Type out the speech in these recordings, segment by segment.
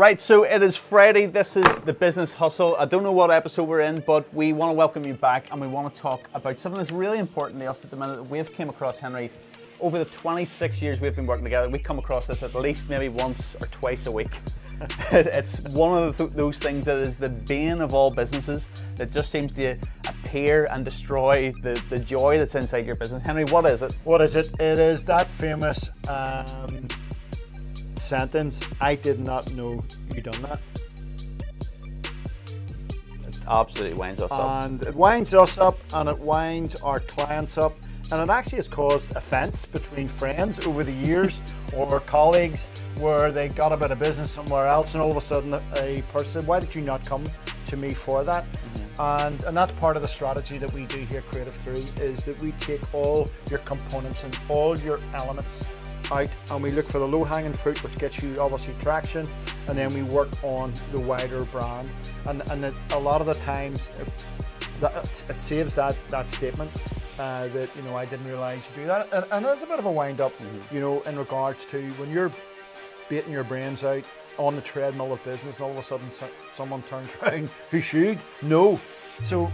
Right, so it is Friday. This is the Business Hustle. I don't know what episode we're in, but we want to welcome you back and we want to talk about something that's really important to us at the minute. We've came across Henry over the 26 years we've been working together. We come across this at least maybe once or twice a week. it's one of th- those things that is the bane of all businesses that just seems to appear and destroy the, the joy that's inside your business. Henry, what is it? What is it? It is that famous um, sentence I did not know you done that. It absolutely winds us up. And it winds us up and it winds our clients up. And it actually has caused offence between friends over the years or colleagues where they got a bit of business somewhere else and all of a sudden a person said, Why did you not come to me for that? Mm-hmm. And, and that's part of the strategy that we do here, Creative 3, is that we take all your components and all your elements out and we look for the low hanging fruit, which gets you obviously traction, and then we work on the wider brand. And, and it, a lot of the times, it, that, it saves that, that statement. Uh, that you know I didn't realise you do that, and, and there's a bit of a wind up, you know, in regards to when you're baiting your brains out on the treadmill of business, and all of a sudden so, someone turns around who should know. So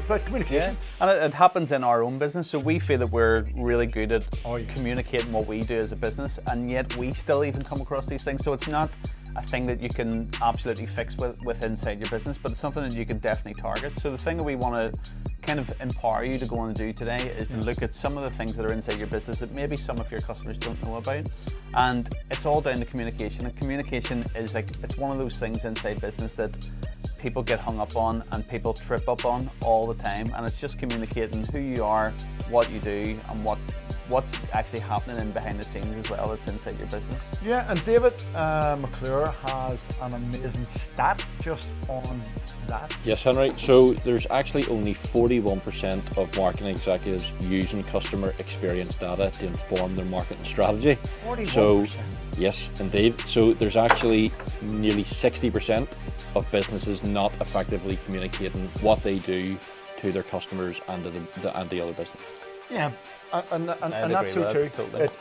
about communication. And it, it happens in our own business, so we feel that we're really good at Oh, yeah. communicating what we do as a business, and yet we still even come across these things. So it's not a thing that you can absolutely fix with, with inside your business, but it's something that you can definitely target. So the thing that we want to kind of empower you to go and do today is to look at some of the things that are inside your business that maybe some of your customers don't know about. And it's all down to communication. And communication is like it's one of those things inside business that people get hung up on and people trip up on all the time and it's just communicating who you are what you do and what what's actually happening in behind the scenes as well that's inside your business Yeah, and David uh, McClure has an amazing stat just on that. Yes, Henry. So there's actually only 41% of marketing executives using customer experience data to inform their marketing strategy. 41%. So, yes, indeed. So there's actually nearly 60% of businesses not effectively communicating what they do to their customers and to the, the and the other business. Yeah, and, and, and, and that's agree so with too. totally. It-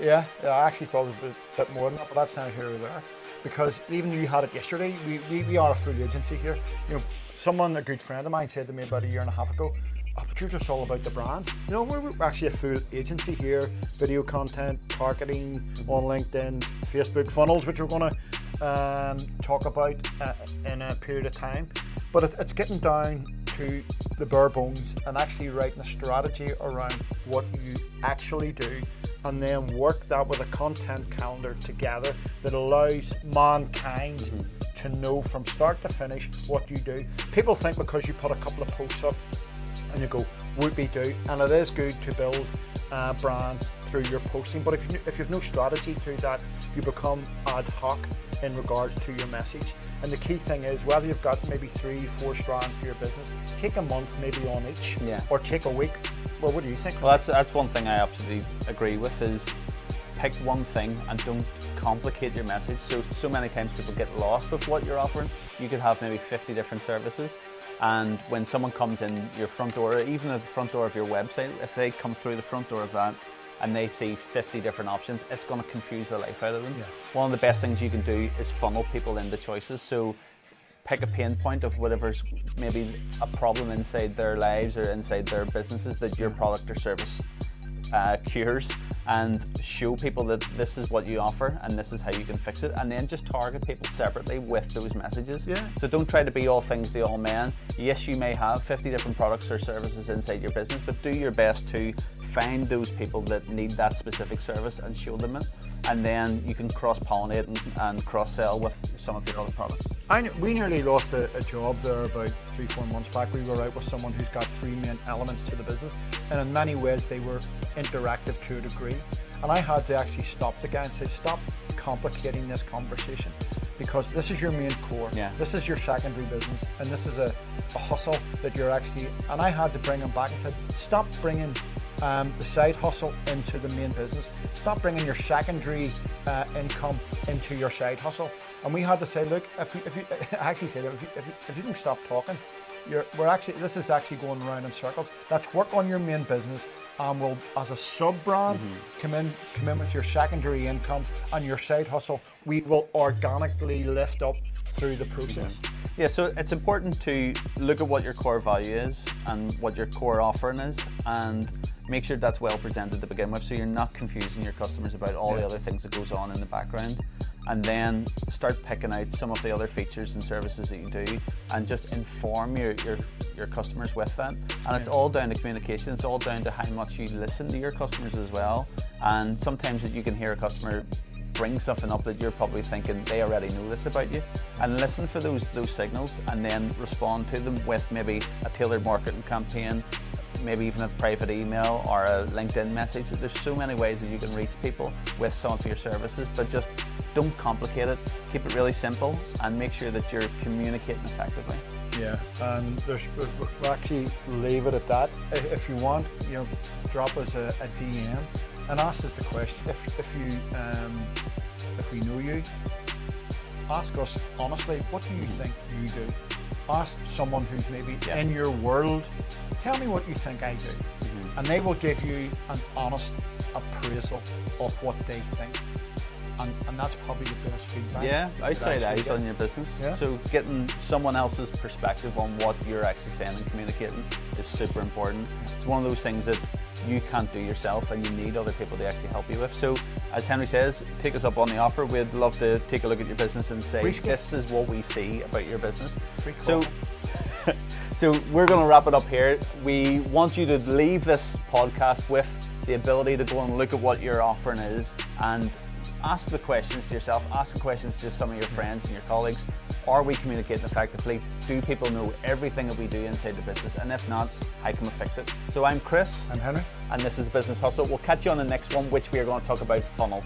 yeah, yeah, I actually thought it was a bit, bit more than that, but that's neither here or there. Because even though you had it yesterday, we, we, we are a full agency here. You know, someone, a good friend of mine, said to me about a year and a half ago, oh, but you're just all about the brand. You know, we're, we're actually a full agency here, video content, targeting on LinkedIn, Facebook funnels, which we're going to um, talk about uh, in a period of time. But it, it's getting down to the bare bones and actually writing a strategy around what you actually do and then work that with a content calendar together that allows mankind to know from start to finish what you do. People think because you put a couple of posts up and you go whoopie do, and it is good to build uh, brands through your posting. But if you if you've no strategy to that, you become ad hoc in regards to your message. And the key thing is whether you've got maybe three, four strands to your business, take a month maybe on each, Yeah. or take a week. Well, what do you think? well that's that's one thing i absolutely agree with is pick one thing and don't complicate your message so so many times people get lost with what you're offering you could have maybe 50 different services and when someone comes in your front door even at the front door of your website if they come through the front door of that and they see 50 different options it's going to confuse the life out of them. Yeah. one of the best things you can do is funnel people into choices. So pick a pain point of whatever's maybe a problem inside their lives or inside their businesses that your product or service uh, cures and show people that this is what you offer and this is how you can fix it and then just target people separately with those messages. Yeah. so don't try to be all things to all men. Yes you may have 50 different products or services inside your business but do your best to find those people that need that specific service and show them it and then you can cross-pollinate and, and cross-sell with some of your other products I, we nearly lost a, a job there about three, four months back. We were out with someone who's got three main elements to the business, and in many ways they were interactive to a degree. And I had to actually stop the guy and say, "Stop complicating this conversation, because this is your main core. Yeah. This is your secondary business, and this is a, a hustle that you're actually." And I had to bring him back and said, "Stop bringing." Um, the side hustle into the main business. Stop bringing your secondary uh, income into your side hustle. And we had to say, look, if you, if you I actually said, if you, if you, if you don't stop talking, you're, we're actually this is actually going around in circles. Let's work on your main business, and we'll as a sub brand come in come in with your secondary income and your side hustle. We will organically lift up through the process. Yeah, so it's important to look at what your core value is and what your core offering is, and make sure that's well presented to begin with, so you're not confusing your customers about all the other things that goes on in the background. And then start picking out some of the other features and services that you do, and just inform your your, your customers with that. And it's all down to communication. It's all down to how much you listen to your customers as well. And sometimes that you can hear a customer bring something up that you're probably thinking they already know this about you and listen for those those signals and then respond to them with maybe a tailored marketing campaign maybe even a private email or a linkedin message there's so many ways that you can reach people with some of your services but just don't complicate it keep it really simple and make sure that you're communicating effectively Yeah, and there's we- we- we'll actually leave it at that. If you want, you know, drop us a, a DM and ask us the question. If if you um, if we know you, ask us honestly. What do you think you do? Ask someone who's maybe Yeah. in your world. Tell me what you think I do, mm-hmm. and they will give you an honest appraisal of what they think. And, and that's probably the best feedback. Yeah, outside eyes get. on your business. Yeah. So getting someone else's perspective on what you're actually saying and communicating is super important. It's one of those things that you can't do yourself and you need other people to actually help you with. So as Henry says, take us up on the offer. We'd love to take a look at your business and say Free this is what we see about your business. So so we're going to wrap it up here. We want you to leave this podcast with the ability to go and look at what your offering is and ask the questions to yourself, ask the questions to some of your friends and your colleagues. Are we communicating effectively? Do people know everything that we do inside the business? And if not, how can we fix it? So I'm Chris, I'm Henry. and this is Business Hustle. We'll catch you on the next one, which we are going to talk about funnels.